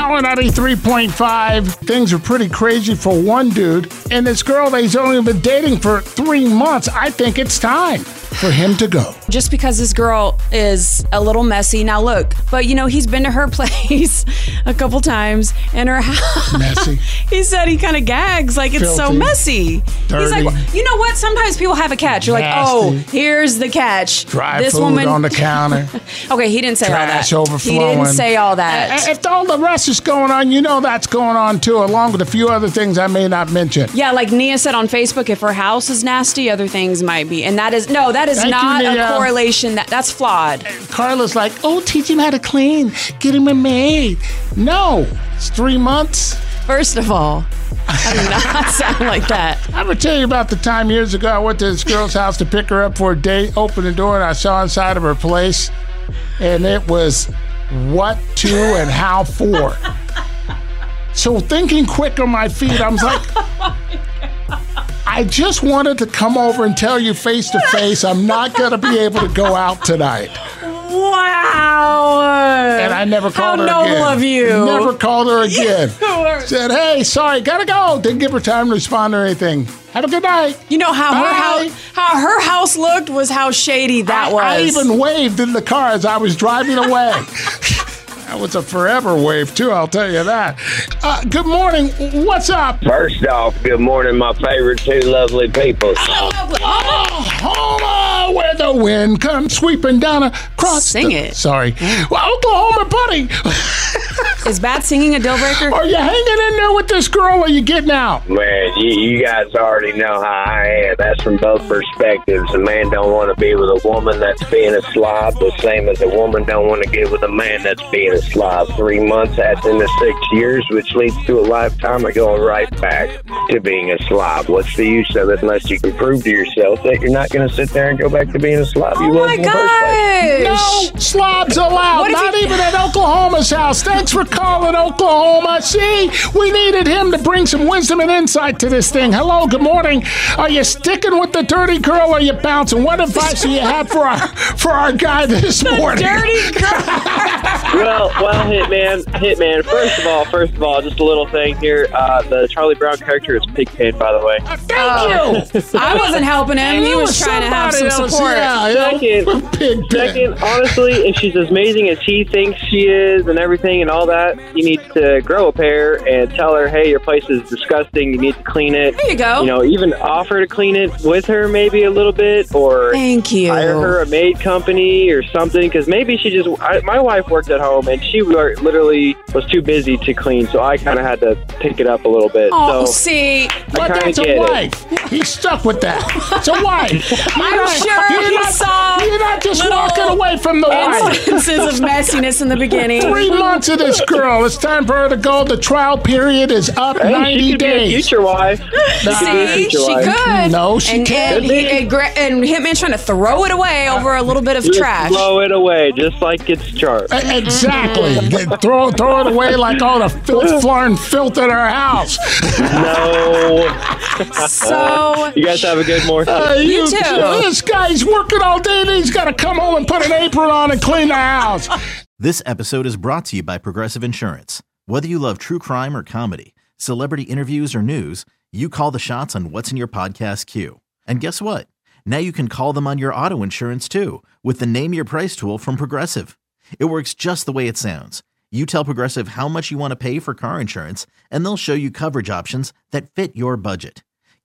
Power 93.5. Things are pretty crazy for one dude. And this girl that he's only been dating for three months, I think it's time for him to go. Just because this girl is a little messy. Now, look, but you know, he's been to her place a couple times and her house. Messy. he said he kind of gags like it's so Filthy. Messy. He's like, Dirty. you know what? Sometimes people have a catch. You're like, oh, here's the catch. Dry this food woman. on the counter. okay, he didn't say Trash all that. overflowing. He didn't say all that. And If all the rest is going on, you know that's going on too, along with a few other things I may not mention. Yeah, like Nia said on Facebook, if her house is nasty, other things might be. And that is no, that is Thank not Nia. a correlation. That that's flawed. Carla's like, oh, teach him how to clean, get him a maid. No, it's three months. First of all, I do not sound like that. I'm gonna tell you about the time years ago I went to this girl's house to pick her up for a date. Opened the door and I saw inside of her place, and it was what to and how for. So thinking quick on my feet, I was like, I just wanted to come over and tell you face to face I'm not gonna be able to go out tonight. Wow. And I never How called her noble again. of you. Never called her again. Said, hey, sorry, gotta go. Didn't give her time to respond or anything. Have a good night. You know how her house how her house looked was how shady that I, was. I even waved in the car as I was driving away. that was a forever wave, too, I'll tell you that. Uh, good morning. What's up? First off, good morning, my favorite two lovely people. Where the wind comes sweeping down across. Sing the- it. Sorry. Well, Oklahoma, buddy. Is bad singing a deal breaker? Are you hanging in there with this girl or are you getting out? Man, you, you guys already know how I am. That's from both perspectives. A man don't want to be with a woman that's being a slob, the same as a woman don't want to get with a man that's being a slob. Three months adds into six years, which leads to a lifetime of going right back to being a slob. What's the use of it unless you can prove to yourself that you're not going to sit there and go back to being a slob you Oh was my in the first place? gosh. No slobs allowed. Not you- even at Oklahoma's house. Thanks for calling Oklahoma. See, we needed him to bring some wisdom and insight to this thing. Hello, good morning. Are you sticking with the dirty girl or are you bouncing? What advice do you have for our for our guy this morning? Dirty girl. Well, well, Hitman, Hitman. First of all, first of all, just a little thing here. Uh, the Charlie Brown character is Pigpen, by the way. Thank you. I wasn't helping him. He It was trying to have some else, support. Yeah, yeah. Second- Pig. Second, honestly, if she's as amazing as he thinks she is and everything and all that, he needs to grow a pair and tell her, hey, your place is disgusting. You need to clean it. There you go. You know, even offer to clean it with her maybe a little bit or Thank you. hire her a maid company or something because maybe she just I, my wife worked at home and she literally was too busy to clean so i kind of had to pick it up a little bit Oh, so see, But that's a get it. Wife. He's stuck with that. So why? wife. I'm You're not- sure you're he not, saw You're not just little walking away from the wife. instances of messiness in the beginning. Three months of this girl. It's time for her to go. The trial period is up hey, 90 she could be a days. future wife See, future she wife. could. No, she and, can't. And, he, and, Gra- and Hitman trying to throw it away over a little bit of just trash. Throw it away just like it's chart E- Exactly. throw, throw it away like all the filth, flarn filth in our house. no So you guys have a good morning Uh, You too. This guy's working all day and he's got to come home and put an apron on and clean the house. This episode is brought to you by Progressive Insurance. Whether you love true crime or comedy, celebrity interviews or news, you call the shots on what's in your podcast queue. And guess what? Now you can call them on your auto insurance too with the Name Your Price tool from Progressive. It works just the way it sounds. You tell Progressive how much you want to pay for car insurance, and they'll show you coverage options that fit your budget.